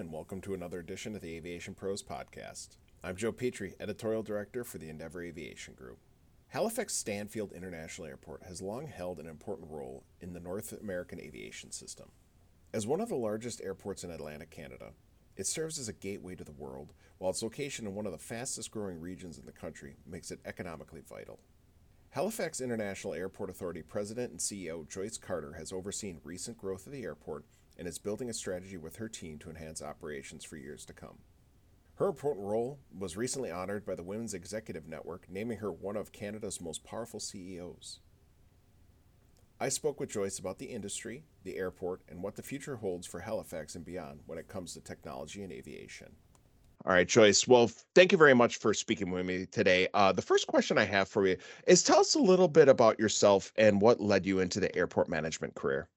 and welcome to another edition of the Aviation Pros podcast. I'm Joe Petrie, Editorial Director for the Endeavor Aviation Group. Halifax Stanfield International Airport has long held an important role in the North American aviation system. As one of the largest airports in Atlantic Canada, it serves as a gateway to the world, while its location in one of the fastest growing regions in the country makes it economically vital. Halifax International Airport Authority President and CEO Joyce Carter has overseen recent growth of the airport and is building a strategy with her team to enhance operations for years to come. Her important role was recently honored by the Women's Executive Network, naming her one of Canada's most powerful CEOs. I spoke with Joyce about the industry, the airport, and what the future holds for Halifax and beyond when it comes to technology and aviation. All right, Joyce. Well, thank you very much for speaking with me today. Uh, the first question I have for you is tell us a little bit about yourself and what led you into the airport management career.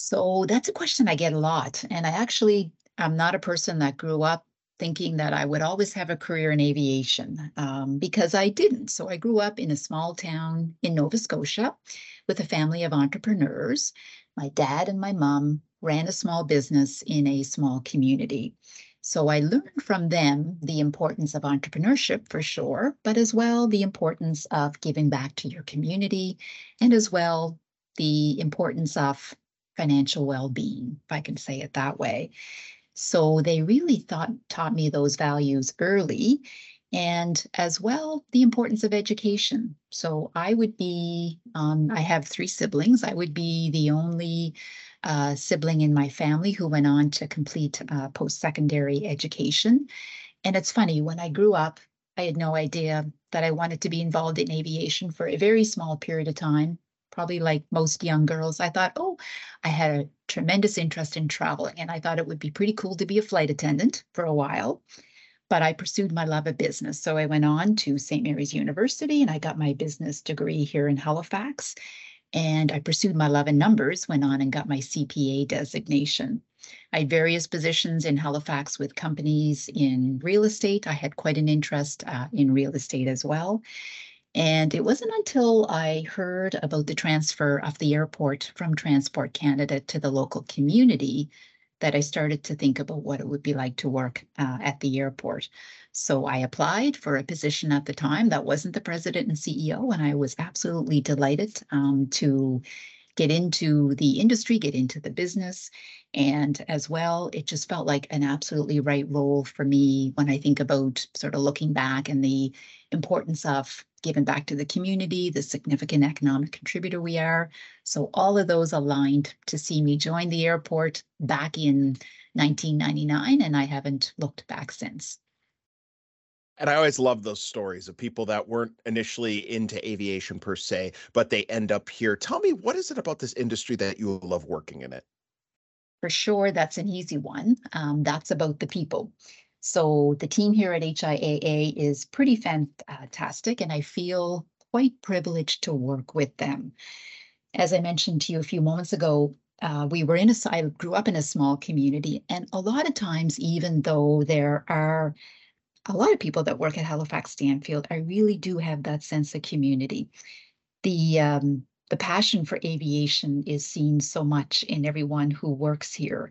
So that's a question I get a lot. And I actually I'm not a person that grew up thinking that I would always have a career in aviation um, because I didn't. So I grew up in a small town in Nova Scotia with a family of entrepreneurs. My dad and my mom ran a small business in a small community. So I learned from them the importance of entrepreneurship for sure, but as well the importance of giving back to your community and as well the importance of financial well-being, if I can say it that way. So they really thought taught me those values early and as well the importance of education. So I would be, um, I have three siblings. I would be the only uh, sibling in my family who went on to complete uh, post-secondary education. And it's funny, when I grew up, I had no idea that I wanted to be involved in aviation for a very small period of time probably like most young girls, I thought, oh, I had a tremendous interest in traveling and I thought it would be pretty cool to be a flight attendant for a while. But I pursued my love of business. So I went on to St. Mary's University and I got my business degree here in Halifax. And I pursued my love in numbers, went on and got my CPA designation. I had various positions in Halifax with companies in real estate. I had quite an interest uh, in real estate as well. And it wasn't until I heard about the transfer of the airport from Transport Canada to the local community that I started to think about what it would be like to work uh, at the airport. So I applied for a position at the time that wasn't the president and CEO, and I was absolutely delighted um, to get into the industry, get into the business. And as well, it just felt like an absolutely right role for me when I think about sort of looking back and the importance of giving back to the community, the significant economic contributor we are. So all of those aligned to see me join the airport back in 1999, and I haven't looked back since. And I always love those stories of people that weren't initially into aviation per se, but they end up here. Tell me, what is it about this industry that you love working in it? For sure, that's an easy one. Um, that's about the people. So the team here at HIAA is pretty fantastic, and I feel quite privileged to work with them. As I mentioned to you a few moments ago, uh, we were in a, I grew up in a small community, and a lot of times, even though there are a lot of people that work at Halifax Stanfield, I really do have that sense of community. The um, the passion for aviation is seen so much in everyone who works here.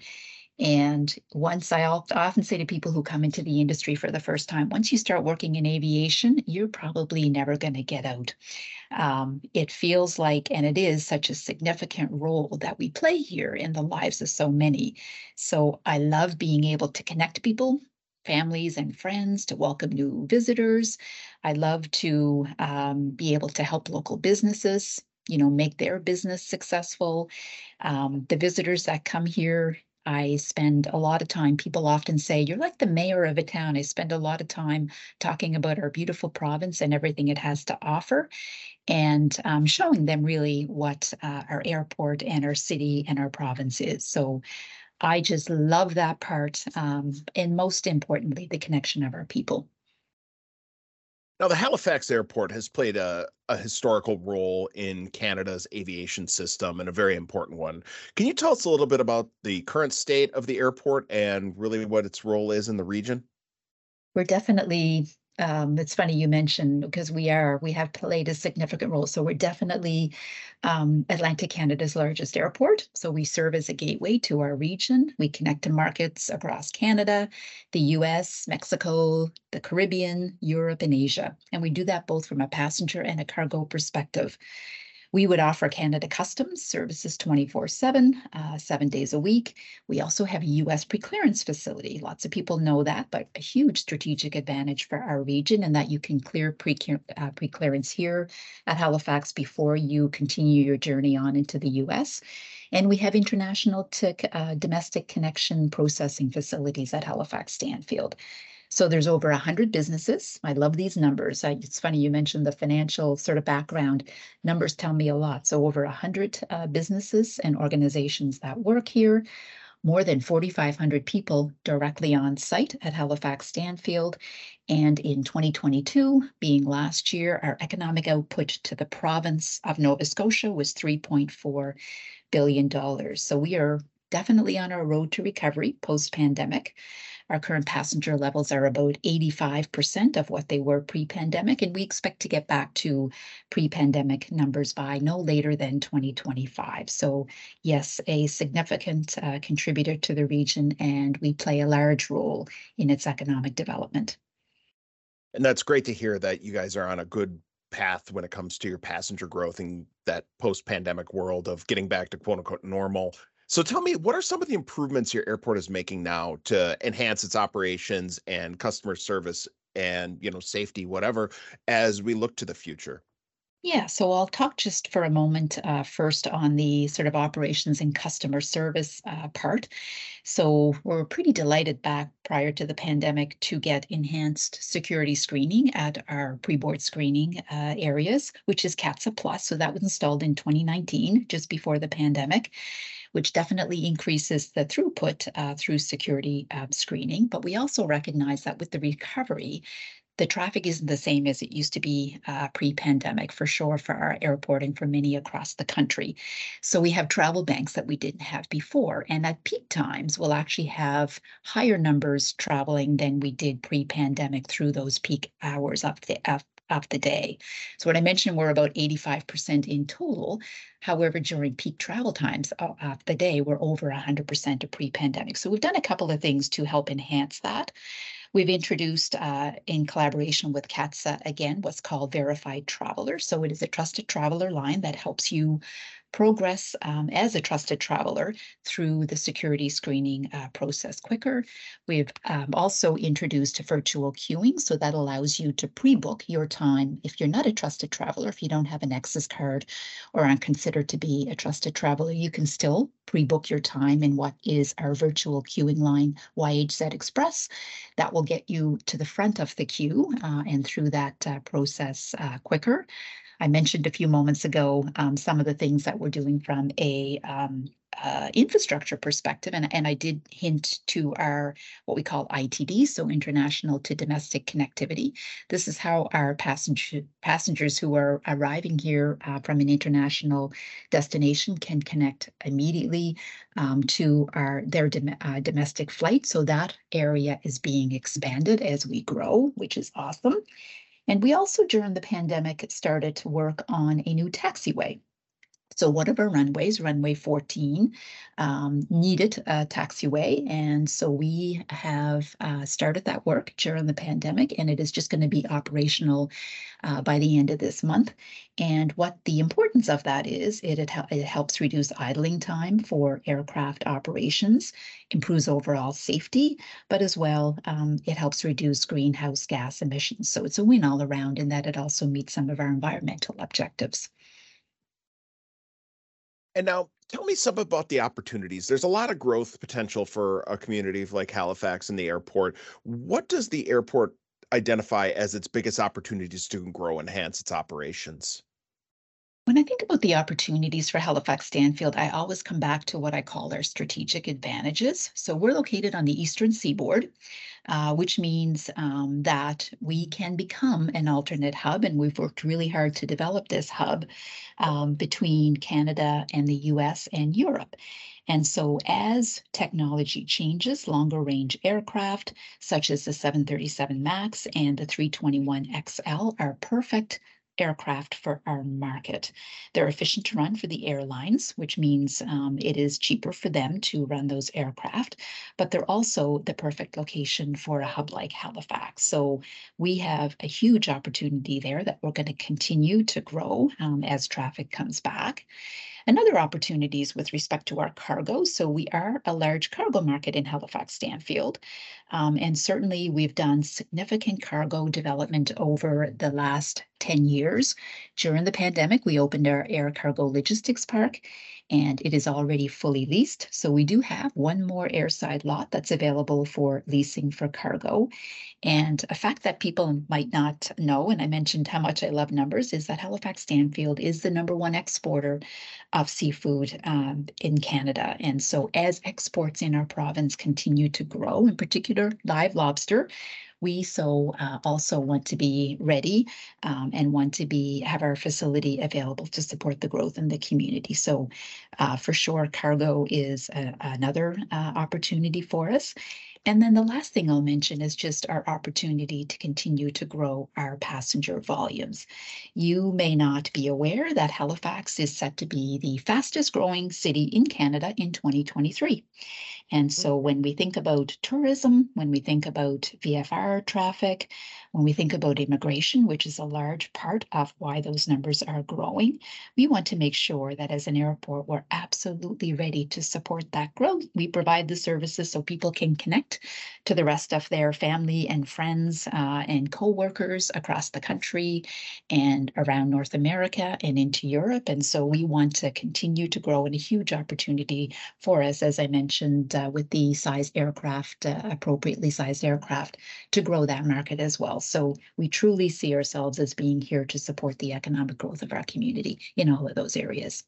And once I often say to people who come into the industry for the first time, once you start working in aviation, you're probably never going to get out. Um, it feels like, and it is such a significant role that we play here in the lives of so many. So I love being able to connect people, families and friends, to welcome new visitors. I love to um, be able to help local businesses you know make their business successful um, the visitors that come here I spend a lot of time, people often say, You're like the mayor of a town. I spend a lot of time talking about our beautiful province and everything it has to offer and um, showing them really what uh, our airport and our city and our province is. So I just love that part. Um, and most importantly, the connection of our people. Now, the Halifax Airport has played a, a historical role in Canada's aviation system and a very important one. Can you tell us a little bit about the current state of the airport and really what its role is in the region? We're definitely um, it's funny you mentioned because we are we have played a significant role. So we're definitely um, Atlantic Canada's largest airport. So we serve as a gateway to our region. We connect to markets across Canada, the U.S., Mexico, the Caribbean, Europe, and Asia. And we do that both from a passenger and a cargo perspective. We would offer Canada Customs services 24 7, uh, seven days a week. We also have a US preclearance facility. Lots of people know that, but a huge strategic advantage for our region in that you can clear pre uh, preclearance here at Halifax before you continue your journey on into the US. And we have international to uh, domestic connection processing facilities at Halifax Stanfield. So there's over 100 businesses. I love these numbers. I, it's funny you mentioned the financial sort of background. Numbers tell me a lot. So over 100 uh, businesses and organizations that work here, more than 4,500 people directly on site at Halifax Stanfield. And in 2022, being last year, our economic output to the province of Nova Scotia was $3.4 billion. So we are definitely on our road to recovery post pandemic. Our current passenger levels are about 85% of what they were pre-pandemic, and we expect to get back to pre-pandemic numbers by no later than 2025. So yes, a significant uh, contributor to the region, and we play a large role in its economic development. And that's great to hear that you guys are on a good path when it comes to your passenger growth in that post-pandemic world of getting back to quote unquote normal. So tell me, what are some of the improvements your airport is making now to enhance its operations and customer service and you know safety, whatever, as we look to the future? Yeah, so I'll talk just for a moment uh, first on the sort of operations and customer service uh, part. So we're pretty delighted back prior to the pandemic to get enhanced security screening at our pre-board screening uh, areas, which is CATSA Plus. So that was installed in 2019, just before the pandemic which definitely increases the throughput uh, through security um, screening. But we also recognize that with the recovery, the traffic isn't the same as it used to be uh, pre-pandemic for sure for our airport and for many across the country. So we have travel banks that we didn't have before. And at peak times, we'll actually have higher numbers traveling than we did pre-pandemic through those peak hours of the, the day. So what I mentioned, we're about 85% in total. However, during peak travel times of the day, we're over 100% of pre-pandemic. So we've done a couple of things to help enhance that. We've introduced, uh, in collaboration with CATSA, again, what's called Verified Traveler. So it is a trusted traveler line that helps you progress um, as a trusted traveler through the security screening uh, process quicker. We've um, also introduced virtual queuing, so that allows you to pre-book your time if you're not a trusted traveler, if you don't have a Nexus card or aren't considered to be a trusted traveler, you can still pre-book your time in what is our virtual queuing line, YHZ Express. That will get you to the front of the queue uh, and through that uh, process uh, quicker. I mentioned a few moments ago um, some of the things that we're doing from a um, uh, infrastructure perspective, and, and I did hint to our what we call ITD, so international to domestic connectivity. This is how our passenger passengers who are arriving here uh, from an international destination can connect immediately um, to our their dom uh, domestic flight. So that area is being expanded as we grow, which is awesome. And we also, during the pandemic, started to work on a new taxiway. So one of our runways, runway 14, um, needed a taxiway. And so we have uh, started that work during the pandemic, and it is just going to be operational uh, by the end of this month. And what the importance of that is, it, it, it helps reduce idling time for aircraft operations, improves overall safety, but as well, um, it helps reduce greenhouse gas emissions. So it's a win all around in that it also meets some of our environmental objectives. And now tell me some about the opportunities. There's a lot of growth potential for a community like Halifax and the airport. What does the airport identify as its biggest opportunities to grow and enhance its operations? When I think about the opportunities for Halifax Stanfield, I always come back to what I call our strategic advantages. So we're located on the eastern seaboard, uh, which means um, that we can become an alternate hub, and we've worked really hard to develop this hub um, between Canada and the US and Europe. And so, as technology changes, longer range aircraft such as the 737 MAX and the 321 XL are perfect aircraft for our market. They're efficient to run for the airlines, which means um, it is cheaper for them to run those aircraft, but they're also the perfect location for a hub like Halifax. So we have a huge opportunity there that we're going to continue to grow um, as traffic comes back and other opportunities with respect to our cargo. So we are a large cargo market in Halifax Stanfield. Um, and certainly we've done significant cargo development over the last 10 years. During the pandemic, we opened our air cargo logistics park and it is already fully leased. So we do have one more airside lot that's available for leasing for cargo. And a fact that people might not know, and I mentioned how much I love numbers, is that Halifax Stanfield is the number one exporter of seafood um, in Canada. And so as exports in our province continue to grow, in particular live lobster, we so uh, also want to be ready um, and want to be have our facility available to support the growth in the community. So uh, for sure, cargo is a, another uh, opportunity for us. And then the last thing I'll mention is just our opportunity to continue to grow our passenger volumes. You may not be aware that Halifax is set to be the fastest growing city in Canada in 2023. And so mm-hmm. when we think about tourism, when we think about VFR traffic, when we think about immigration, which is a large part of why those numbers are growing, we want to make sure that as an airport, we're absolutely ready to support that growth. We provide the services so people can connect to the rest of their family and friends uh, and co-workers across the country and around North America and into Europe. And so we want to continue to grow and a huge opportunity for us, as I mentioned, uh, with the size aircraft, uh, appropriately sized aircraft, to grow that market as well. So we truly see ourselves as being here to support the economic growth of our community in all of those areas.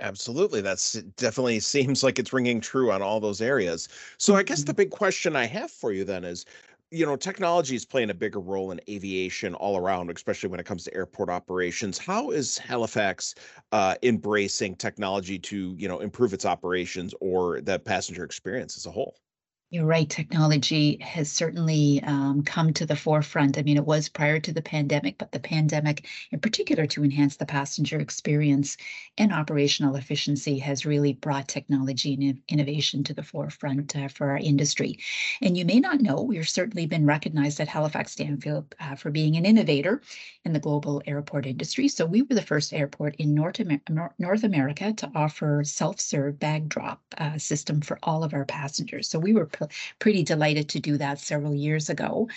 Absolutely. That's definitely seems like it's ringing true on all those areas. So I guess the mm-hmm. big question I have for you then is you know, technology is playing a bigger role in aviation all around, especially when it comes to airport operations. How is Halifax uh, embracing technology to, you know, improve its operations or the passenger experience as a whole? You're right. Technology has certainly um, come to the forefront. I mean, it was prior to the pandemic, but the pandemic, in particular, to enhance the passenger experience and operational efficiency, has really brought technology and innovation to the forefront uh, for our industry. And you may not know, we've certainly been recognized at Halifax Stanfield uh, for being an innovator in the global airport industry. So we were the first airport in North, Amer- North America to offer self-serve bag drop uh, system for all of our passengers. So we were pretty delighted to do that several years ago.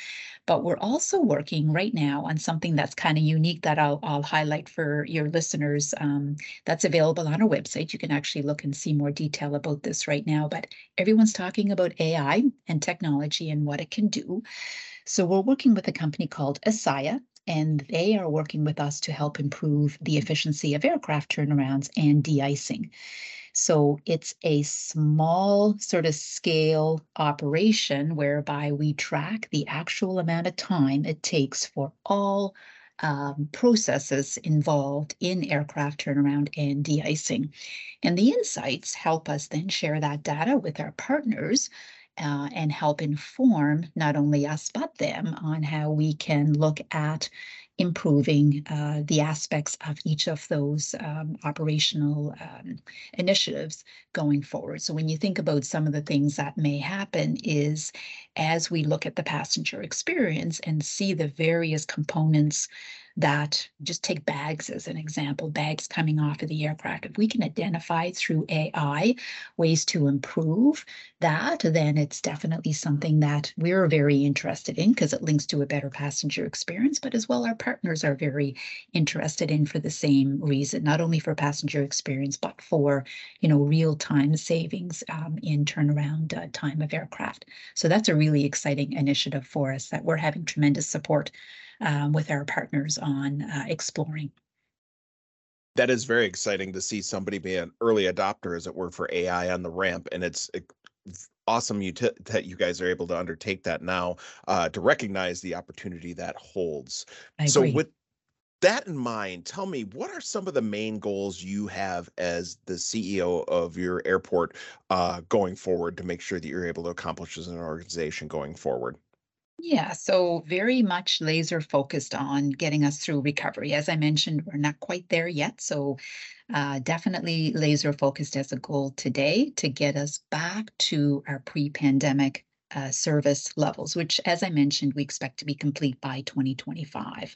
But we're also working right now on something that's kind of unique that I'll, I'll highlight for your listeners. Um, that's available on our website. You can actually look and see more detail about this right now. But everyone's talking about AI and technology and what it can do. So we're working with a company called Assaia, and they are working with us to help improve the efficiency of aircraft turnarounds and de-icing. So it's a small sort of scale operation whereby we track the actual amount of time it takes for all um, processes involved in aircraft turnaround and de-icing. And the insights help us then share that data with our partners uh, and help inform not only us but them on how we can look at improving uh, the aspects of each of those um, operational um, initiatives going forward. So when you think about some of the things that may happen is as we look at the passenger experience and see the various components that just take bags as an example, bags coming off of the aircraft. If we can identify through AI ways to improve that, then it's definitely something that we're very interested in because it links to a better passenger experience, but as well our partners are very interested in for the same reason, not only for passenger experience, but for, you know, real-time savings um, in turnaround uh, time of aircraft. So that's a really exciting initiative for us that we're having tremendous support um, with our partners on uh, exploring. That is very exciting to see somebody be an early adopter, as it were, for AI on the ramp, and it's awesome you t- that you guys are able to undertake that now uh, to recognize the opportunity that holds. I So agree. with that in mind, tell me what are some of the main goals you have as the CEO of your airport uh, going forward to make sure that you're able to accomplish as an organization going forward? Yeah, so very much laser focused on getting us through recovery. As I mentioned, we're not quite there yet. So, uh, definitely laser focused as a goal today to get us back to our pre pandemic uh, service levels, which, as I mentioned, we expect to be complete by 2025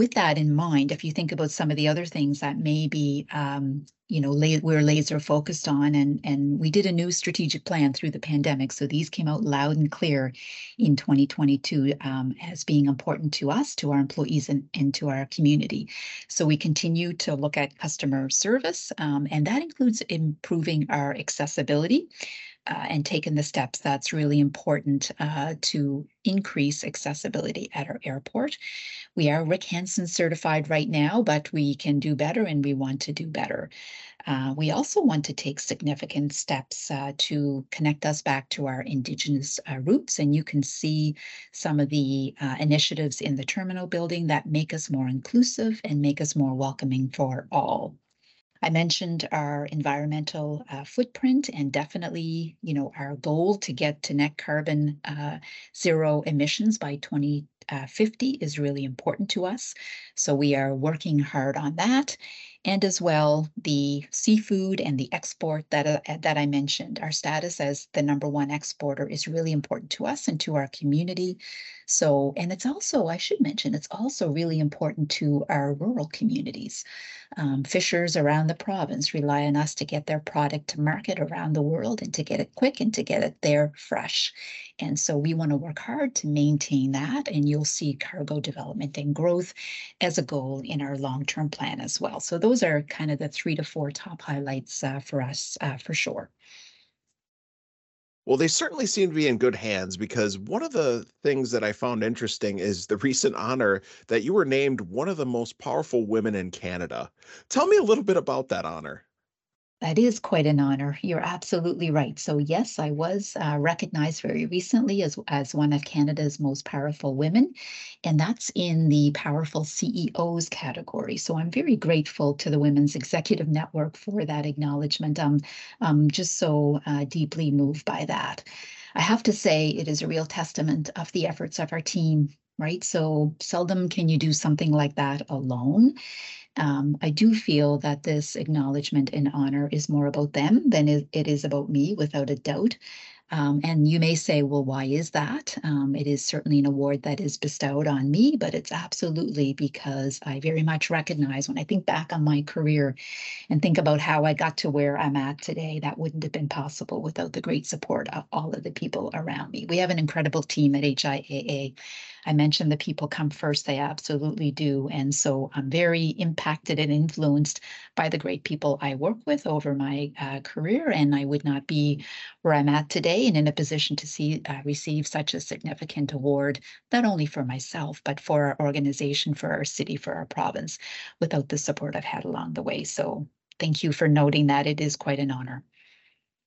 with that in mind, if you think about some of the other things that maybe um, you know la- we're laser focused on, and and we did a new strategic plan through the pandemic, so these came out loud and clear in 2022 um, as being important to us, to our employees, and, and to our community. So we continue to look at customer service, um, and that includes improving our accessibility uh, and taken the steps that's really important uh, to increase accessibility at our airport. We are Rick Hansen certified right now, but we can do better and we want to do better. Uh, we also want to take significant steps uh, to connect us back to our Indigenous uh, roots. And you can see some of the uh, initiatives in the terminal building that make us more inclusive and make us more welcoming for all. I mentioned our environmental uh, footprint and definitely, you know, our goal to get to net carbon uh, zero emissions by 2050 is really important to us. So we are working hard on that. And as well, the seafood and the export that, uh, that I mentioned, our status as the number one exporter is really important to us and to our community. So, and it's also, I should mention, it's also really important to our rural communities. Um, fishers around the province rely on us to get their product to market around the world and to get it quick and to get it there fresh. And so we want to work hard to maintain that. And you'll see cargo development and growth as a goal in our long term plan as well. So those are kind of the three to four top highlights uh, for us uh, for sure. Well, they certainly seem to be in good hands because one of the things that I found interesting is the recent honor that you were named one of the most powerful women in Canada. Tell me a little bit about that honor. That is quite an honor. You're absolutely right. So yes, I was uh, recognized very recently as as one of Canada's most powerful women, and that's in the powerful CEOs category. So I'm very grateful to the Women's Executive Network for that acknowledgement. I'm, I'm just so uh, deeply moved by that. I have to say, it is a real testament of the efforts of our team. Right. So seldom can you do something like that alone. Um, I do feel that this acknowledgement and honor is more about them than it, is about me, without a doubt. Um, and you may say, well, why is that? Um, it is certainly an award that is bestowed on me, but it's absolutely because I very much recognize when I think back on my career and think about how I got to where I'm at today, that wouldn't have been possible without the great support of all of the people around me. We have an incredible team at HIAA. I mentioned the people come first, they absolutely do. And so I'm very impacted and influenced by the great people I work with over my uh, career. And I would not be where I'm at today and in a position to see uh, receive such a significant award, not only for myself, but for our organization, for our city, for our province, without the support I've had along the way. So thank you for noting that. It is quite an honor.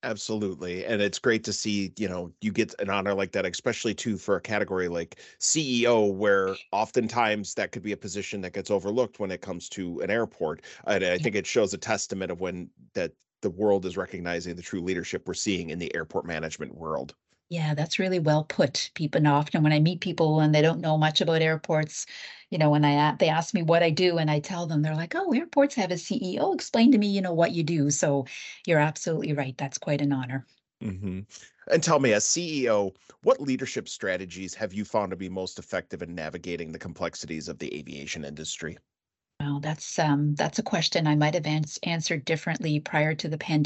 Absolutely. And it's great to see, you know, you get an honor like that, especially too for a category like CEO, where oftentimes that could be a position that gets overlooked when it comes to an airport. And I think it shows a testament of when that the world is recognizing the true leadership we're seeing in the airport management world. Yeah, that's really well put. People often when I meet people and they don't know much about airports, you know, when I they ask me what I do and I tell them, they're like, "Oh, airports have a CEO. Explain to me, you know, what you do." So you're absolutely right. That's quite an honor. hmm And tell me, as CEO, what leadership strategies have you found to be most effective in navigating the complexities of the aviation industry? Well, that's um that's a question I might have ans- answered differently prior to the pandemic.